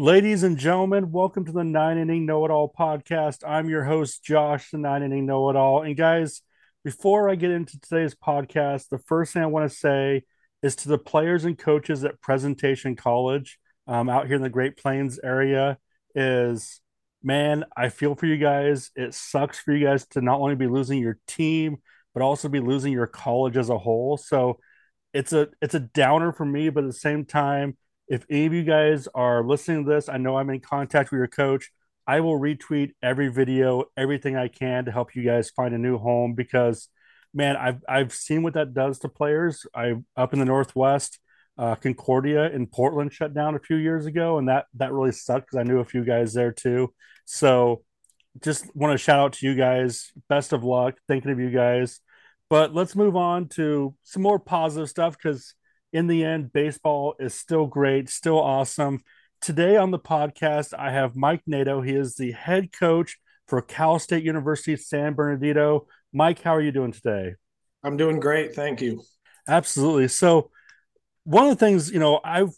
Ladies and gentlemen, welcome to the Nine Inning Know It All podcast. I'm your host, Josh, the Nine Inning Know It All. And guys, before I get into today's podcast, the first thing I want to say is to the players and coaches at Presentation College um, out here in the Great Plains area is man, I feel for you guys. It sucks for you guys to not only be losing your team, but also be losing your college as a whole. So it's a it's a downer for me, but at the same time, if any of you guys are listening to this, I know I'm in contact with your coach. I will retweet every video, everything I can to help you guys find a new home because man, I've I've seen what that does to players. I up in the Northwest, uh, Concordia in Portland shut down a few years ago, and that that really sucked because I knew a few guys there too. So, just want to shout out to you guys. Best of luck. Thinking of you guys. But let's move on to some more positive stuff because in the end, baseball is still great, still awesome. Today on the podcast, I have Mike Nato. He is the head coach for Cal State University San Bernardino. Mike, how are you doing today? I'm doing great. Thank you. Absolutely. So, one of the things, you know, I've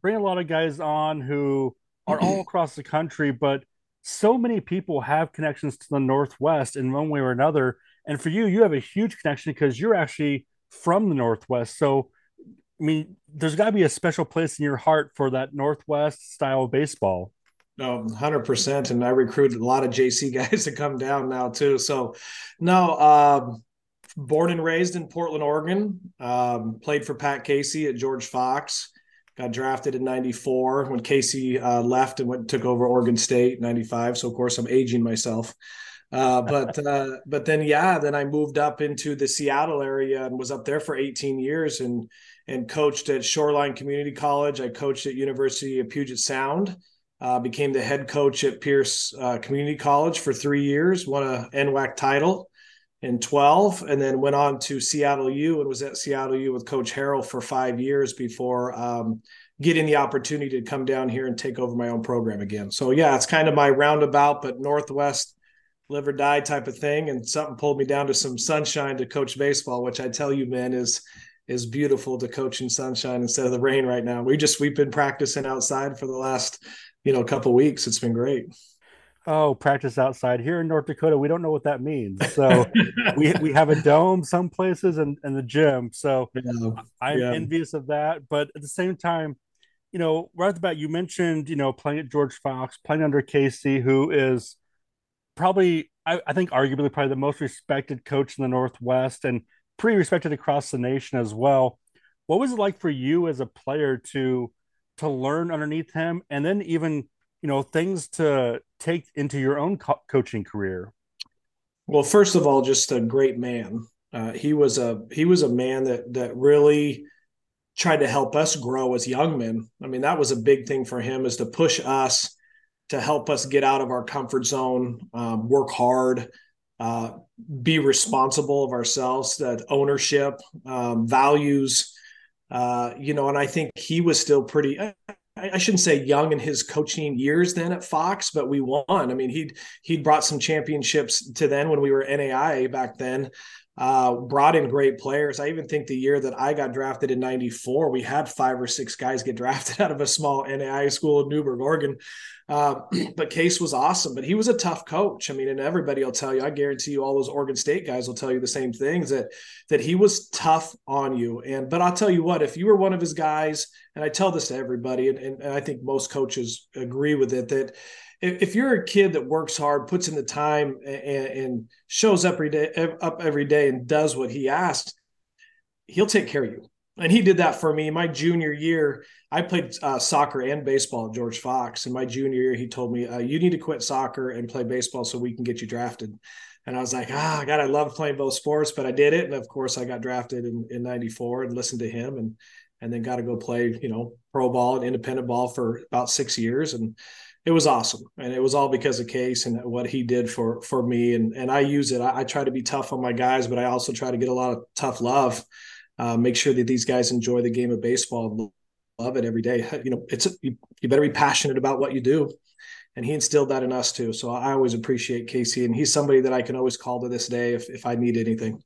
bring a lot of guys on who are all across the country, but so many people have connections to the Northwest in one way or another. And for you, you have a huge connection because you're actually from the Northwest. So, I mean, there's got to be a special place in your heart for that Northwest style baseball. No, hundred percent. And I recruited a lot of JC guys to come down now too. So, no, um, born and raised in Portland, Oregon. Um, played for Pat Casey at George Fox. Got drafted in '94 when Casey uh, left and went took over Oregon State '95. So of course I'm aging myself. Uh, but uh, but then yeah, then I moved up into the Seattle area and was up there for 18 years and and coached at Shoreline Community College. I coached at University of Puget Sound. Uh, became the head coach at Pierce uh, Community College for three years. Won a NWAC title in 12, and then went on to Seattle U and was at Seattle U with Coach Harrell for five years before um, getting the opportunity to come down here and take over my own program again. So yeah, it's kind of my roundabout, but Northwest live or die type of thing. And something pulled me down to some sunshine to coach baseball, which I tell you, man, is is beautiful to coach in sunshine instead of the rain right now. We just we've been practicing outside for the last, you know, couple weeks. It's been great. Oh, practice outside here in North Dakota. We don't know what that means. So we we have a dome some places and, and the gym. So yeah. I'm yeah. envious of that. But at the same time, you know, right at the bat, you mentioned, you know, playing at George Fox, playing under Casey, who is probably I, I think arguably probably the most respected coach in the Northwest and pretty respected across the nation as well. What was it like for you as a player to to learn underneath him, and then even you know things to take into your own co- coaching career? Well, first of all, just a great man. Uh, he was a he was a man that that really tried to help us grow as young men. I mean, that was a big thing for him is to push us to help us get out of our comfort zone, um, work hard, uh, be responsible of ourselves, that ownership, um, values, uh, you know, and I think he was still pretty. I, I, shouldn't say young in his coaching years then at Fox, but we won. I mean, he'd he'd brought some championships to then when we were NAIA back then. Uh, brought in great players. I even think the year that I got drafted in '94, we had five or six guys get drafted out of a small NAIA school in Newberg, Oregon. Uh, but Case was awesome, but he was a tough coach. I mean, and everybody will tell you, I guarantee you, all those Oregon State guys will tell you the same things that that he was tough on you. And but I'll tell you what, if you were one of his guys, and I tell this to everybody, and, and I think most coaches agree with it, that if, you're a kid that works hard, puts in the time, and, and shows up every day, up every day, and does what he asked, he'll take care of you. And he did that for me. My junior year i played uh, soccer and baseball at george fox. And my junior year he told me uh, you need to quit soccer and play baseball so we can get you drafted. And i was like ah god i love playing both sports but i did it. And of course i got drafted in, in 94 and listened to him and and then got to go play you know pro ball and independent ball for about six years. And it was awesome and it was all because of case and what he did for for me and and i use it I, I try to be tough on my guys but i also try to get a lot of tough love uh, make sure that these guys enjoy the game of baseball, love it every day. You know, it's you, you better be passionate about what you do, and he instilled that in us too. So I always appreciate Casey, and he's somebody that I can always call to this day if if I need anything.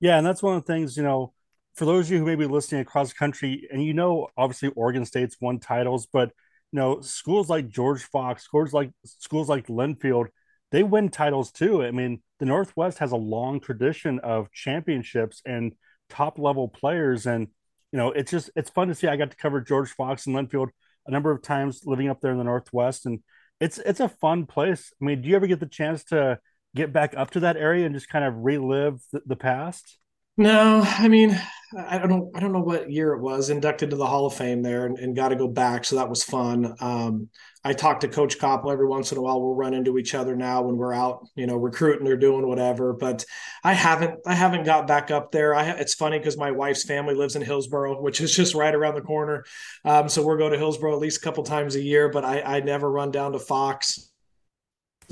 Yeah, and that's one of the things you know. For those of you who may be listening across the country, and you know, obviously Oregon State's won titles, but you know, schools like George Fox, schools like schools like Linfield, they win titles too. I mean, the Northwest has a long tradition of championships and top level players, and you know, it's just it's fun to see. I got to cover George Fox and Linfield a number of times living up there in the Northwest, and it's it's a fun place. I mean, do you ever get the chance to get back up to that area and just kind of relive the, the past? No, I mean, I don't I don't know what year it was inducted to the Hall of Fame there and, and got to go back, so that was fun. Um, I talk to Coach Koppel every once in a while. We'll run into each other now when we're out, you know, recruiting or doing whatever. But I haven't I haven't got back up there. I it's funny because my wife's family lives in Hillsboro, which is just right around the corner. Um, so we're going to Hillsboro at least a couple times a year. But I I never run down to Fox.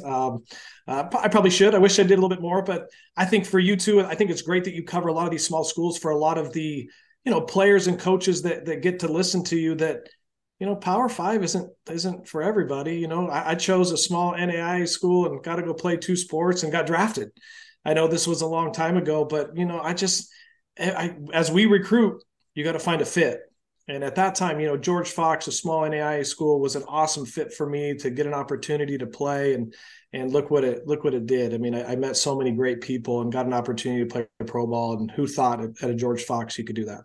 Um, uh, I probably should. I wish I did a little bit more, but I think for you too, I think it's great that you cover a lot of these small schools for a lot of the you know players and coaches that that get to listen to you. That you know, Power Five isn't isn't for everybody. You know, I, I chose a small NAIA school and got to go play two sports and got drafted. I know this was a long time ago, but you know, I just I, as we recruit, you got to find a fit. And at that time, you know, George Fox, a small NAIA school, was an awesome fit for me to get an opportunity to play. And and look what it look what it did. I mean, I, I met so many great people and got an opportunity to play pro ball. And who thought at, a George Fox you could do that?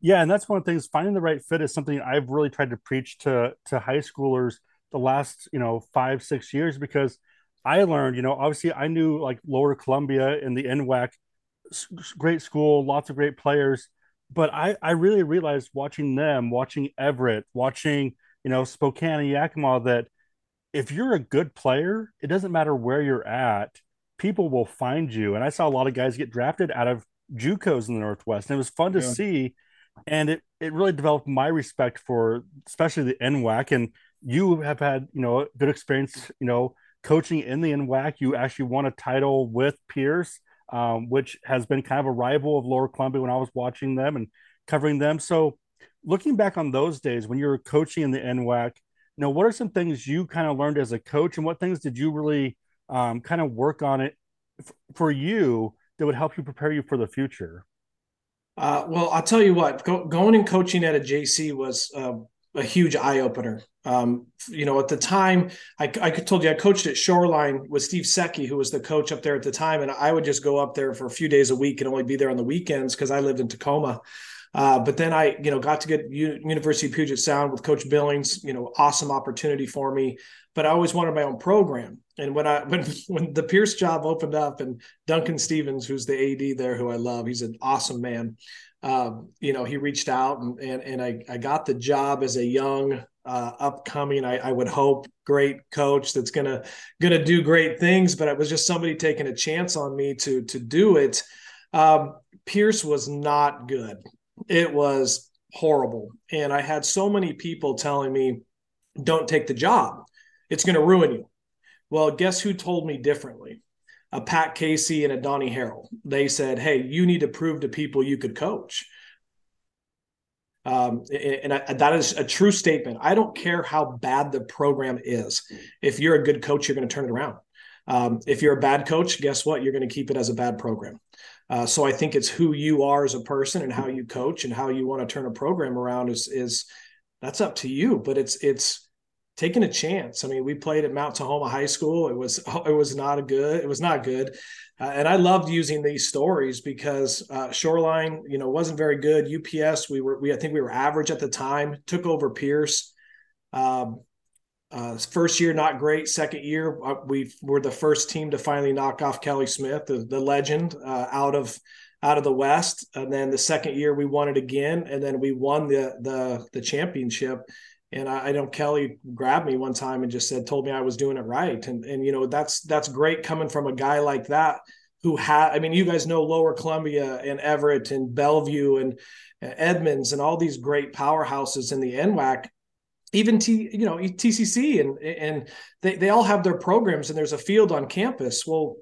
Yeah, and that's one of the things. Finding the right fit is something I've really tried to preach to to high schoolers the last you know five six years because I learned you know obviously I knew like Lower Columbia and the NWAC, great school, lots of great players but I, I really realized watching them, watching Everett, watching, you know, Spokane and Yakima, that if you're a good player, it doesn't matter where you're at, people will find you. And I saw a lot of guys get drafted out of JUCOs in the Northwest. And it was fun to yeah. see. And it, it really developed my respect for especially the NWAC. And you have had, you know, good experience, you know, coaching in the NWAC. You actually won a title with Pierce um, which has been kind of a rival of Lower Columbia when I was watching them and covering them. So, looking back on those days when you were coaching in the NWAC, you know, what are some things you kind of learned as a coach, and what things did you really um, kind of work on it f- for you that would help you prepare you for the future? Uh, well, I'll tell you what, go, going and coaching at a JC was uh, a huge eye opener. Um, you know, at the time, I, I told you I coached at Shoreline with Steve Secchi, who was the coach up there at the time, and I would just go up there for a few days a week and only be there on the weekends because I lived in Tacoma. Uh, but then I, you know, got to get U- University of Puget Sound with Coach Billings. You know, awesome opportunity for me. But I always wanted my own program. And when I when when the Pierce job opened up, and Duncan Stevens, who's the AD there, who I love, he's an awesome man. Um, you know, he reached out and and, and I, I got the job as a young uh, upcoming, I, I, would hope, great coach that's gonna gonna do great things. But it was just somebody taking a chance on me to to do it. Um, Pierce was not good. It was horrible, and I had so many people telling me, "Don't take the job; it's going to ruin you." Well, guess who told me differently? A Pat Casey and a Donnie Harrell. They said, "Hey, you need to prove to people you could coach." Um, and I, that is a true statement. I don't care how bad the program is. If you're a good coach, you're going to turn it around. Um, if you're a bad coach, guess what? You're going to keep it as a bad program. Uh, so I think it's who you are as a person and how you coach and how you want to turn a program around is is that's up to you. But it's it's taking a chance. I mean, we played at Mount Tahoma High School. It was it was not a good. It was not good. Uh, and I loved using these stories because uh, Shoreline, you know, wasn't very good. UPS, we were, we I think we were average at the time. Took over Pierce. Um, uh, first year not great. Second year uh, we were the first team to finally knock off Kelly Smith, the, the legend, uh, out of out of the West. And then the second year we won it again, and then we won the the the championship. And I, I know Kelly grabbed me one time and just said, told me I was doing it right. And and you know that's that's great coming from a guy like that who had. I mean, you guys know Lower Columbia and Everett and Bellevue and Edmonds and all these great powerhouses in the NWAC. Even T, you know, TCC and and they, they all have their programs and there's a field on campus. Well,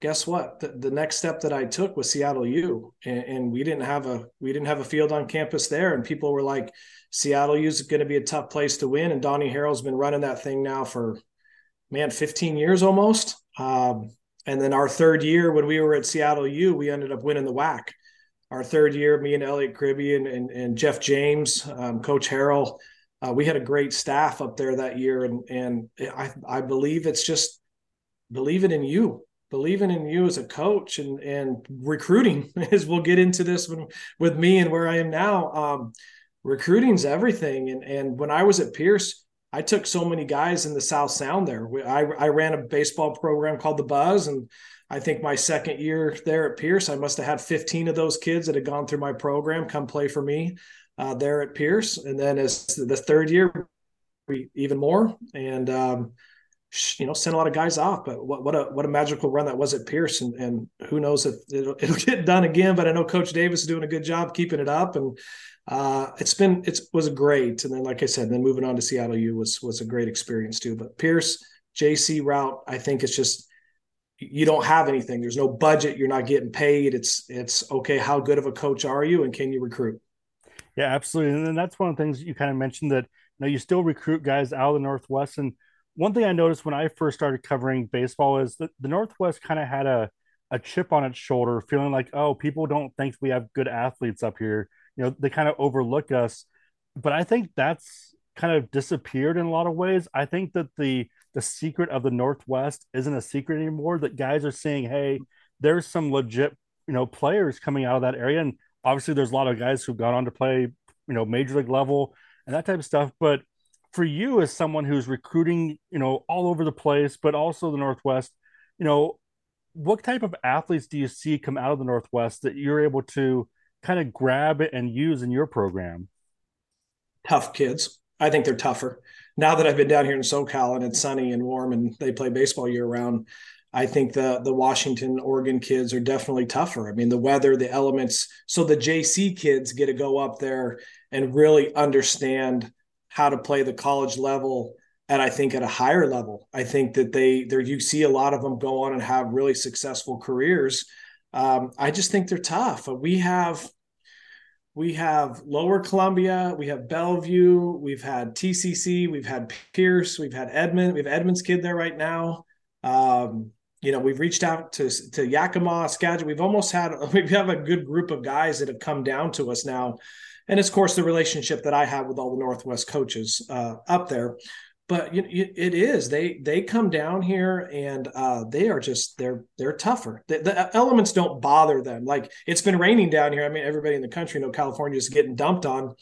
guess what? The, the next step that I took was Seattle U, and, and, we didn't have a we didn't have a field on campus there, and people were like, Seattle U is going to be a tough place to win, and Donnie Harrell's been running that thing now for man 15 years almost. Um, and then our third year when we were at Seattle U, we ended up winning the WAC. Our third year, me and Elliot Cribby and, and, and Jeff James, um, Coach Harrell, Uh, we had a great staff up there that year, and and I I believe it's just believing in you, believing in you as a coach, and and recruiting. As we'll get into this when, with me and where I am now, um, recruiting's everything. And and when I was at Pierce, I took so many guys in the South Sound there. I I ran a baseball program called the Buzz, and I think my second year there at Pierce, I must have had 15 of those kids that had gone through my program come play for me uh, there at Pierce. And then as the third year, we even more. And, um, you know, sent a lot of guys off, but what, what a, what a magical run that was at Pierce. And, and who knows if it'll, it'll, get done again, but I know coach Davis is doing a good job keeping it up. And, uh, it's been, it was great. And then, like I said, then moving on to Seattle U was, was a great experience too, but Pierce JC route, I think it's just, you don't have anything. There's no budget. You're not getting paid. It's it's okay. How good of a coach are you, and can you recruit? Yeah, absolutely. And then that's one of the things you kind of mentioned that you know you still recruit guys out of the Northwest. And one thing I noticed when I first started covering baseball is that the Northwest kind of had a a chip on its shoulder, feeling like oh people don't think we have good athletes up here. You know they kind of overlook us. But I think that's kind of disappeared in a lot of ways. I think that the the secret of the Northwest isn't a secret anymore. That guys are saying, hey, there's some legit, you know, players coming out of that area. And obviously there's a lot of guys who've gone on to play, you know, major league level and that type of stuff. But for you as someone who's recruiting, you know, all over the place, but also the Northwest, you know, what type of athletes do you see come out of the Northwest that you're able to kind of grab and use in your program? Tough kids. I think they're tougher now that I've been down here in SoCal and it's sunny and warm and they play baseball year round, I think the the Washington, Oregon kids are definitely tougher. I mean, the weather, the elements. So the JC kids get to go up there and really understand how to play the college level and I think at a higher level. I think that they there you see a lot of them go on and have really successful careers. Um, I just think they're tough. We have we have Lower Columbia, we have Bellevue, we've had TCC, we've had Pierce, we've had Edmond, we have Edmond's kid there right now. Um, you know, we've reached out to to Yakima, Skagit. We've almost had we have a good group of guys that have come down to us now, and of course the relationship that I have with all the Northwest coaches uh, up there but you, it is. They they come down here and uh, they are just they're they're tougher. The, the, elements don't bother them. Like it's been raining down here. I mean everybody in the country know california is getting dumped on.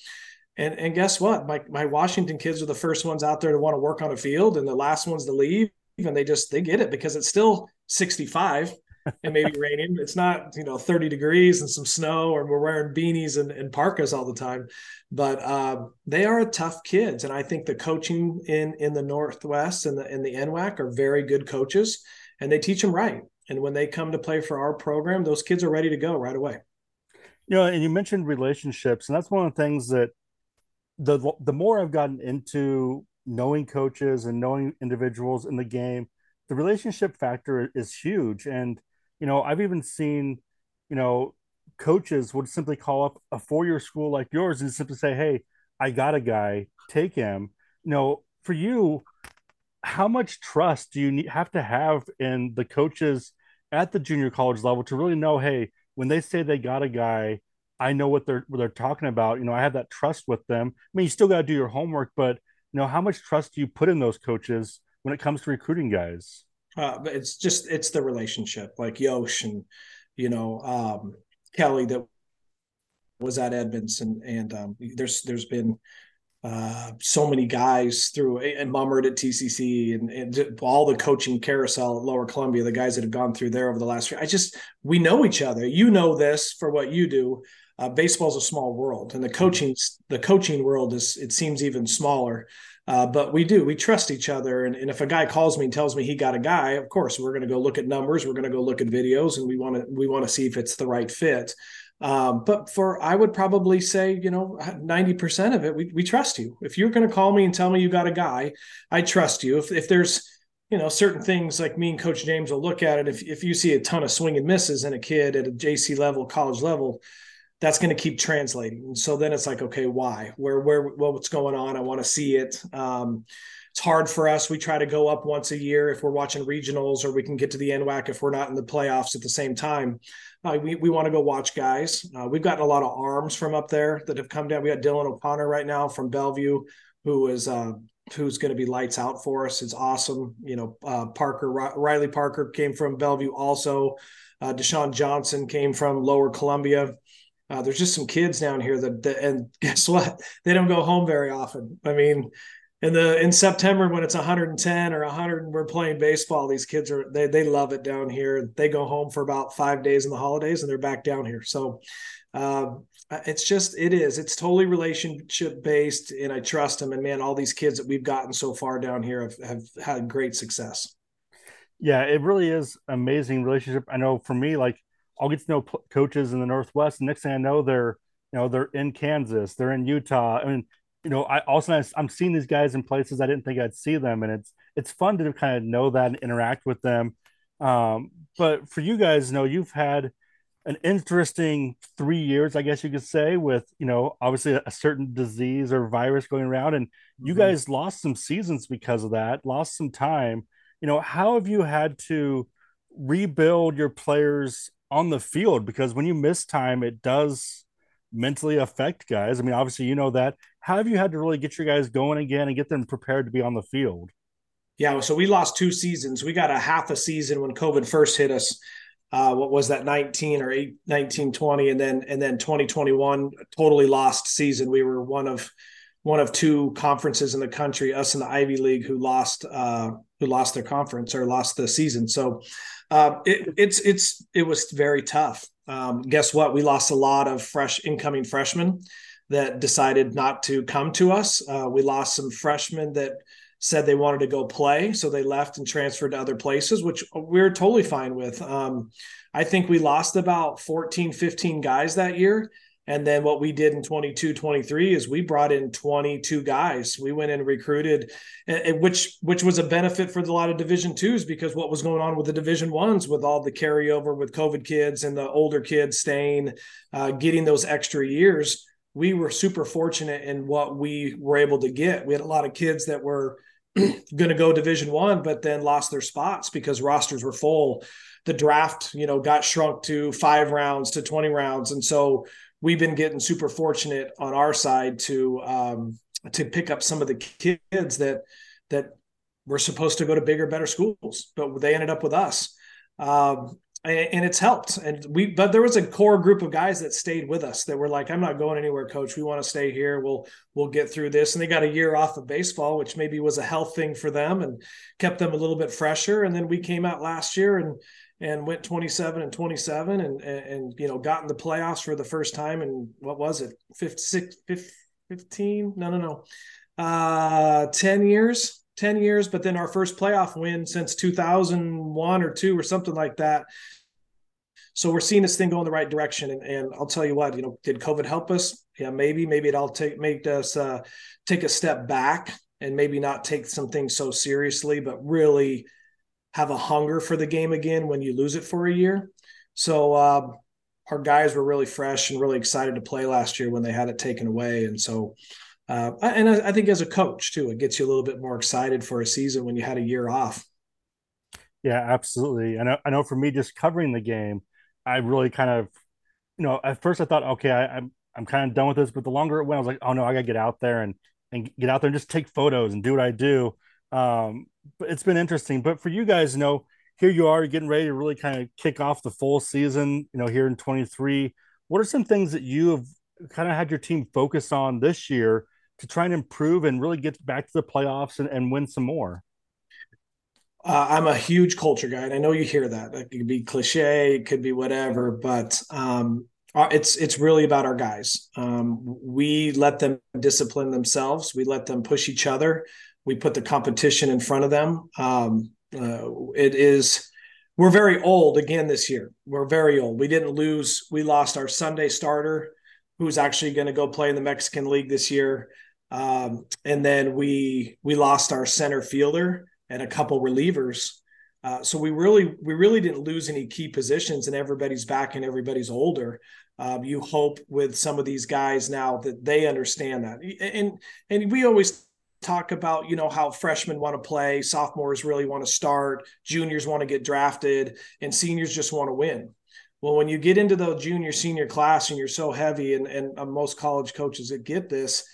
And and guess what? My my washington kids are the first ones out there to want to work on a field and the last ones to leave. And they just they get it because it's still 65 and maybe raining. It's not, you know, 30 degrees and some snow, or we're wearing beanies and, and parkas all the time. But uh, they are tough kids. And I think the coaching in in the Northwest and the in the NWAC are very good coaches and they teach them right. And when they come to play for our program, those kids are ready to go right away. You know, and you mentioned relationships, and that's one of the things that the the more I've gotten into knowing coaches and knowing individuals in the game, the relationship factor is huge. And you know, I've even seen, you know, coaches would simply call up a four year school like yours and simply say, Hey, I got a guy, take him. You know, for you, how much trust do you have to have in the coaches at the junior college level to really know, hey, when they say they got a guy, I know what they're what they're talking about. You know, I have that trust with them. I mean, you still got to do your homework, but you know, how much trust do you put in those coaches when it comes to recruiting guys? Uh, but it's just it's the relationship, like Yosh and you know um, Kelly that was at Edmonds, and and um, there's there's been uh, so many guys through and Mummert at TCC and, and, all the coaching carousel at Lower Columbia, the guys that have gone through there over the last year. I just we know each other. You know this for what you do. Uh, baseball's a small world, and the coaching the coaching world is it seems even smaller. Uh, but we do, we trust each other. And, and, if a guy calls me and tells me he got a guy, of course, we're going to go look at numbers. We're going to go look at videos and we want to, we want to see if it's the right fit. Um, but for, I would probably say, you know, 90% of it, we, we trust you. If you're going to call me and tell me you got a guy, I trust you. If, if there's, you know, certain things like me and coach James will look at it. If, if you see a ton of swing and misses in a kid at a JC level, college level, that's going to keep translating. And so then it's like, okay, why? Where, where, what's going on? I want to see it. Um, it's hard for us. We try to go up once a year if we're watching regionals, or we can get to the NWAC if we're not in the playoffs at the same time. Uh, we we want to go watch guys. Uh, we've gotten a lot of arms from up there that have come down. We got Dylan O'Connor right now from Bellevue, who is uh, who's going to be lights out for us. It's awesome. You know, uh, Parker Riley Parker came from Bellevue, also. Uh, Deshaun Johnson came from Lower Columbia. Uh, there's just some kids down here that, that, and guess what? They don't go home very often. I mean, in the in September when it's 110 or 100 and we're playing baseball, these kids are they they love it down here. They go home for about five days in the holidays and they're back down here. So uh, it's just it is it's totally relationship based, and I trust them. And man, all these kids that we've gotten so far down here have, have had great success. Yeah, it really is amazing relationship. I know for me, like I'll get to know coaches in the Northwest. And next thing I know, they're you know they're in Kansas, they're in Utah. I mean, you know, I also I'm seeing these guys in places I didn't think I'd see them, and it's it's fun to kind of know that and interact with them. Um, but for you guys, you know, you've had an interesting three years, I guess you could say, with you know, obviously a, a certain disease or virus going around, and you mm-hmm. guys lost some seasons because of that, lost some time. You know, how have you had to rebuild your players on the field? Because when you miss time, it does mentally affect guys. I mean, obviously, you know that. How have you had to really get your guys going again and get them prepared to be on the field? Yeah, so we lost two seasons. We got a half a season when COVID first hit us. Uh, what was that 19 or 8, 19 20 and then and then 2021 totally lost season we were one of one of two conferences in the country us in the ivy league who lost uh, who lost their conference or lost the season so uh, it, it's it's it was very tough um, guess what? We lost a lot of fresh incoming freshmen that decided not to come to us. Uh, we lost some freshmen that said they wanted to go play, so they left and transferred to other places, which we're totally fine with. Um, I think we lost about 14, 15 guys that year. And then what we did in 22, 23 is we brought in 22 guys. We went and recruited, which which was a benefit for a lot of Division twos because what was going on with the Division ones with all the carryover with COVID kids and the older kids staying, uh, getting those extra years. We were super fortunate in what we were able to get. We had a lot of kids that were going to go Division one, but then lost their spots because rosters were full. The draft, you know, got shrunk to five rounds to 20 rounds. And so we've been getting super fortunate on our side to um, to pick up some of the kids that that were supposed to go to bigger, better schools, but they ended up with us. Um, and, it's helped. And we, but there was a core group of guys that stayed with us that were like, "I'm not going anywhere, coach. We want to stay here. We'll we'll get through this." And they got a year off of baseball, which maybe was a health thing for them and kept them a little bit fresher. And then we came out last year and and went 27 and 27 and, and, and you know got in the playoffs for the first time in what was it? 56 15 no no no. Uh 10 years 10 years but then our first playoff win since 2001 or 2 or something like that. So we're seeing this thing go in the right direction and, and i'll tell you what you know did covid help us? Yeah maybe maybe it'll take make us uh, take a step back and maybe not take some things so seriously but really have a hunger for the game again when you lose it for a year. So uh, our guys were really fresh and really excited to play last year when they had it taken away. And so, uh, and I, I think as a coach too, it gets you a little bit more excited for a season when you had a year off. Yeah, absolutely. I know. I know. For me, just covering the game, I really kind of, you know, at first I thought, okay, I, I'm I'm kind of done with this. But the longer it went, I was like, oh no, I got to get out there and and get out there and just take photos and do what I do. Um, but it's been interesting. But for you guys, you know, here you are getting ready to really kind of kick off the full season, you know, here in 23. What are some things that you have kind of had your team focus on this year to try and improve and really get back to the playoffs and, and win some more? Uh, I'm a huge culture guy, and I know you hear that. It could be cliche, it could be whatever, but um, uh, it's it's really about our guys. Um, we let them discipline themselves. We let them push each other we put the competition in front of them. Um, uh, it is we're very old again this year. We're very old. We didn't lose. We lost our Sunday starter, who's actually going to go play in the Mexican League this year, um, and then we we lost our center fielder and a couple relievers. Uh, so we really we really didn't lose any key positions, and everybody's back and everybody's older. Um, you hope with some of these guys now that they understand that, and and we always talk about you know how freshmen want to play sophomores really want to start juniors want to get drafted and seniors just want to win well when you get into the junior senior class and you're so heavy and, and uh, most college coaches that get this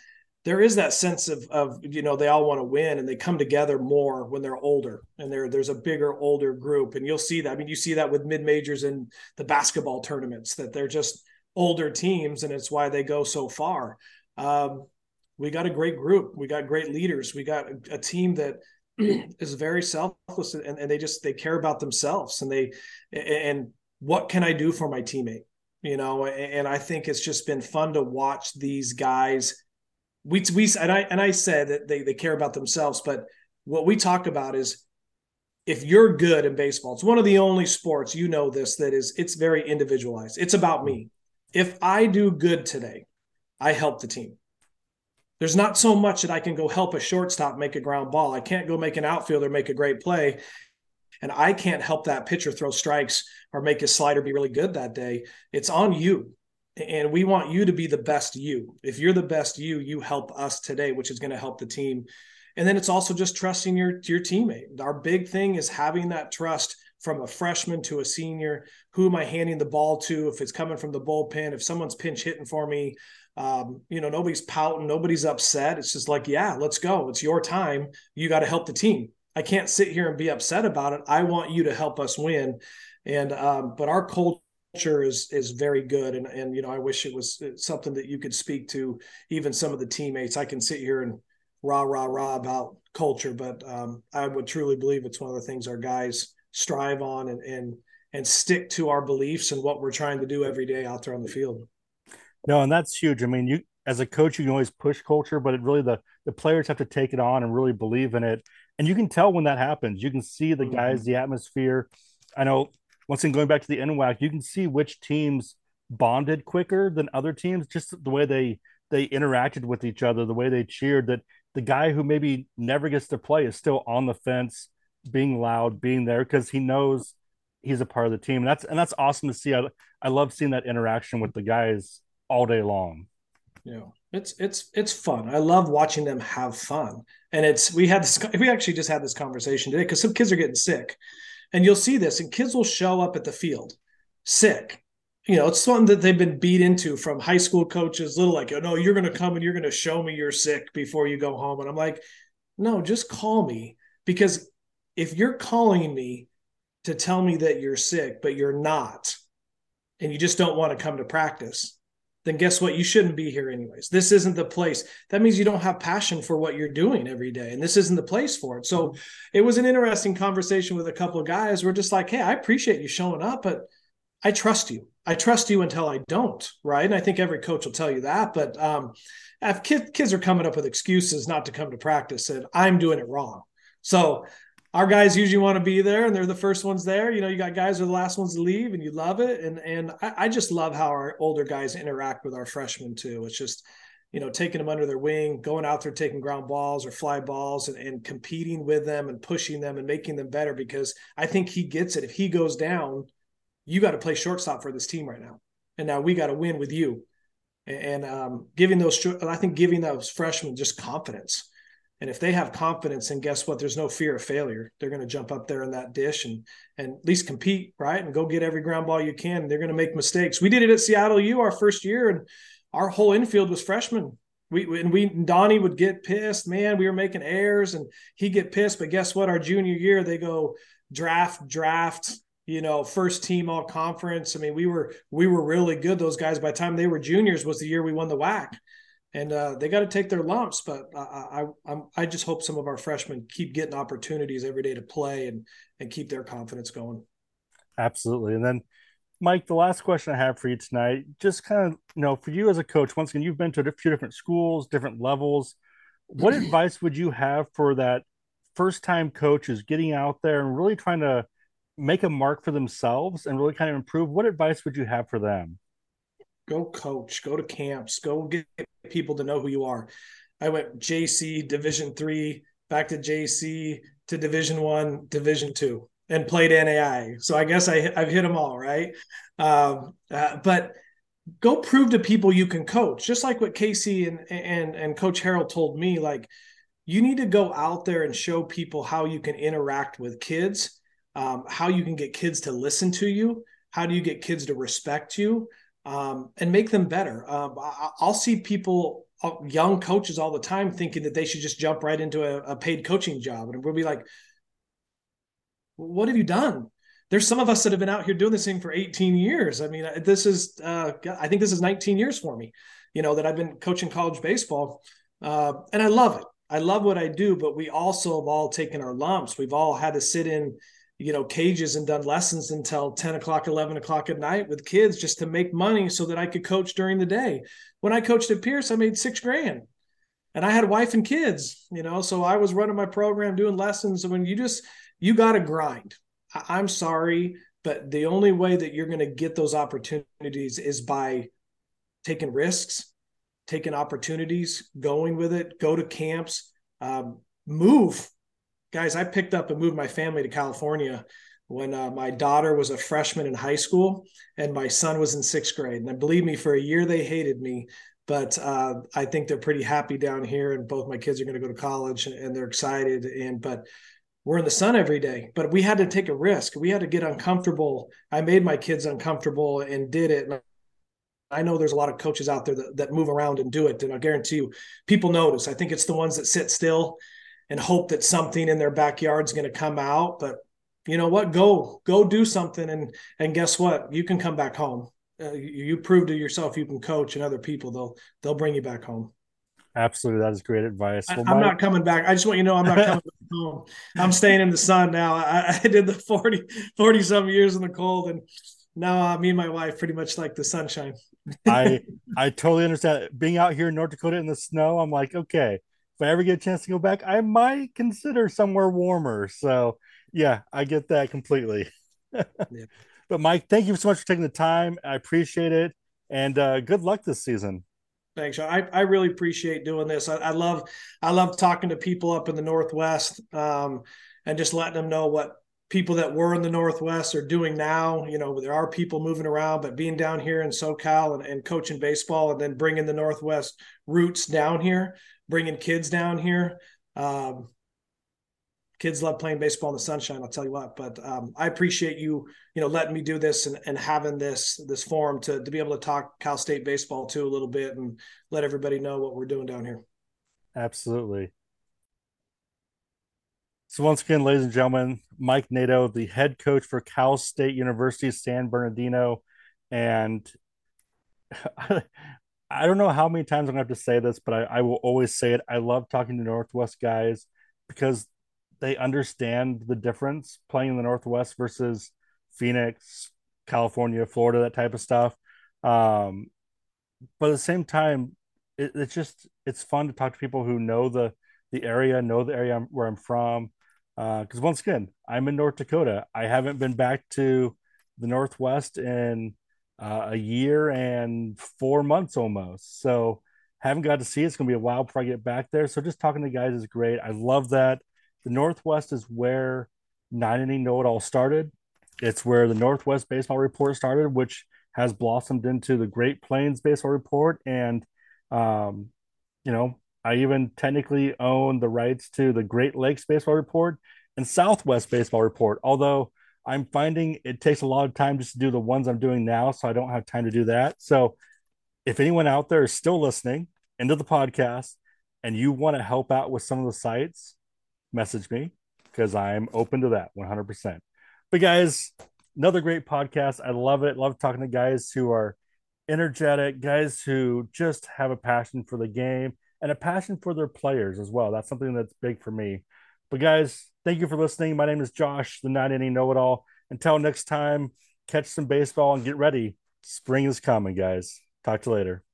there is that sense of of you know they all want to win and they come together more when they're older and there there's a bigger older group and you'll see that I mean you see that with mid majors in the basketball tournaments that they're just older teams and it's why they go so far. Um, we got a great group. We got great leaders. We got a, a team that is very selfless and, and they just they care about themselves and they and what can I do for my teammate? You know, and I think it's just been fun to watch these guys we we and I and I said that they they care about themselves, but what we talk about is if you're good in baseball, it's one of the only sports you know this that is it's very individualized. It's about me. If I do good today, I help the team. There's not so much that I can go help a shortstop make a ground ball. I can't go make an outfielder make a great play. And I can't help that pitcher throw strikes or make his slider be really good that day. It's on you and we want you to be the best you. If you're the best you, you help us today, which is going to help the team. And then it's also just trusting your your teammate. Our big thing is having that trust from a freshman to a senior. Who am I handing the ball to? If it's coming from the bullpen, if someone's pinch hitting for me, um, you know, nobody's pouting, nobody's upset. It's just like, yeah, let's go. It's your time. You got to help the team. I can't sit here and be upset about it. I want you to help us win. And um, but our culture is is very good and and you know I wish it was something that you could speak to even some of the teammates I can sit here and rah rah rah about culture but um, I would truly believe it's one of the things our guys strive on and and and stick to our beliefs and what we're trying to do every day out there on the field no and that's huge I mean you as a coach you can always push culture but it really the the players have to take it on and really believe in it and you can tell when that happens you can see the mm-hmm. guys the atmosphere I know once again going back to the NWAC, you can see which teams bonded quicker than other teams, just the way they they interacted with each other, the way they cheered. That the guy who maybe never gets to play is still on the fence, being loud, being there because he knows he's a part of the team. And that's and that's awesome to see. I I love seeing that interaction with the guys all day long. Yeah, it's it's it's fun. I love watching them have fun. And it's we had this we actually just had this conversation today because some kids are getting sick and you'll see this, and kids will show up at the field sick. You know, it's something that they've been beat into from high school coaches, little like, oh, no, you're going to come and you're going to show me you're sick before you go home. And I'm like, no, just call me. Because if you're calling me to tell me that you're sick, but you're not, and you just don't want to come to practice, then guess what? You shouldn't be here anyways. This isn't the place. That means you don't have passion for what you're doing every day. And this isn't the place for it. So it was an interesting conversation with a couple of guys. We're just like, hey, I appreciate you showing up, but I trust you. I trust you until I don't. Right. And I think every coach will tell you that. But um, if kids, kids are coming up with excuses not to come to practice and I'm doing it wrong. So our guys usually want to be there and they're the first ones there. You know, you got guys are the last ones to leave and you love it. And and I, I, just love how our older guys interact with our freshmen too. It's just, you know, taking them under their wing, going out there taking ground balls or fly balls and, and competing with them and pushing them and making them better because I think he gets it. If he goes down, you got to play shortstop for this team right now. And now we got to win with you. And um, giving those, I think giving those freshmen just confidence and if they have confidence, and guess what? There's no fear of failure. They're going to jump up there in that dish and and at least compete, right? And go get every ground ball you can. They're going to make mistakes. We did it at Seattle U our first year, and our whole infield was freshmen. We and we and Donnie would get pissed. Man, we were making errors, and he'd get pissed. But guess what? Our junior year, they go draft, draft. You know, first team all conference. I mean, we were we were really good. Those guys by the time they were juniors was the year we won the WAC and uh, they got to take their lumps. But I, I, I just hope some of our freshmen keep getting opportunities every day to play and and keep their confidence going. Absolutely. And then, Mike, the last question I have for you tonight, just kind of you know, for you as a coach, once again, you've been to a few different schools, different levels. What advice would you have for that first time coaches getting out there and really trying to make a mark for themselves and really kind of improve? What advice would you have for them? Go coach, go to camps, go get people to know who you are. I went JC Division three, back to JC to Division one, Division two, and played NAI. So I guess I I've hit them all right. Um, uh, but go prove to people you can coach, just like what Casey and and and Coach Harrell told me. Like you need to go out there and show people how you can interact with kids, um, how you can get kids to listen to you, how do you get kids to respect you um, and make them better. Um, I, will see people, uh, young coaches, all the time thinking that they should just jump right into a, a paid coaching job, and we'll be like, "What have you done?" There's some of us that have been out here doing this thing for 18 years. I mean, this is, uh, I think this is 19 years for me. You know that I've been coaching college baseball, uh, and I love it. I love what I do, but we also have all taken our lumps. We've all had to sit in you know cages and done lessons until 10 o'clock 11 o'clock at night with kids just to make money so that i could coach during the day. When i coached at pierce i made six grand. And i had a wife and kids you know so i was running my program doing lessons. When you just you got to grind. I, i'm sorry but the only way that you're going to get those opportunities is by taking risks taking opportunities going with it go to camps um, move guys, I picked up and moved my family to California when uh, my daughter was a freshman in high school and my son was in sixth grade. And believe me, for a year they hated me, but uh, I think they're pretty happy down here. And both my kids are going to go to college and they're excited. And but we're in the sun every day. But we had to take a risk. We had to get uncomfortable. I made my kids uncomfortable and did it. And I know there's a lot of coaches out there that, that move around and do it. And I guarantee you, people notice. I think it's the ones that sit still and hope that something in their backyard is going to come out. But you know what? Go go do something, and and guess what? You can come back home. Uh, you, you prove to yourself you can coach, and other people they'll they'll bring you back home. Absolutely, that is great advice. Well, I, am not coming back. I just want you to know I'm not coming back home. I'm staying in the sun now. I, I, did the 40, 40 some years in the cold, and now uh, me and my wife pretty much like the sunshine. I I totally understand. Being out here in North Dakota in the snow, I'm like, okay, if I ever get a chance to go back, I might consider somewhere warmer. So yeah, I get that completely. yeah. But Mike, thank you so much for taking the time. I appreciate it, and uh, good luck this season. Thanks. I, I really appreciate doing this. I, I love I love talking to people up in the Northwest um, and just letting them know what people that were in the Northwest are doing now. You know, there are people moving around, but being down here in SoCal and, and coaching baseball and then bringing the Northwest roots down here bringing kids down here. Um, kids love playing baseball in the sunshine. I'll tell you what. But um, I appreciate you, you know, letting me do this and, and having this this forum to to be able to talk Cal State baseball too a little bit and let everybody know what we're doing down here. Absolutely. So once again, ladies and gentlemen, Mike Nato, the head coach for Cal State University San Bernardino, and I don't know how many times I'm gonna have to say this, but I, I will always say it. I love talking to Northwest guys because they understand the difference playing in the Northwest versus Phoenix, California, Florida, that type of stuff. Um, but at the same time, it, it's just it's fun to talk to people who know the the area, know the area where I'm from. Because uh, once again, I'm in North Dakota. I haven't been back to the Northwest in uh, a year and four months almost. So haven't got to see it. It's going to be a while before I get back there. So just talking to guys is great. I love that. The Northwest is where nine inning know it all started. It's where the Northwest Baseball Report started, which has blossomed into the Great Plains Baseball Report. And, um, you know, I even technically own the rights to the Great Lakes Baseball Report and Southwest Baseball Report, although I'm finding it takes a lot of time just to do the ones I'm doing now, so I don't have time to do that. So, if anyone out there is still listening into the podcast and you want to help out with some of the sites, message me because I'm open to that 100%. But, guys, another great podcast. I love it. Love talking to guys who are energetic, guys who just have a passion for the game and a passion for their players as well. That's something that's big for me. But, guys, Thank you for listening. My name is Josh, the nine inning know it all. Until next time, catch some baseball and get ready. Spring is coming, guys. Talk to you later.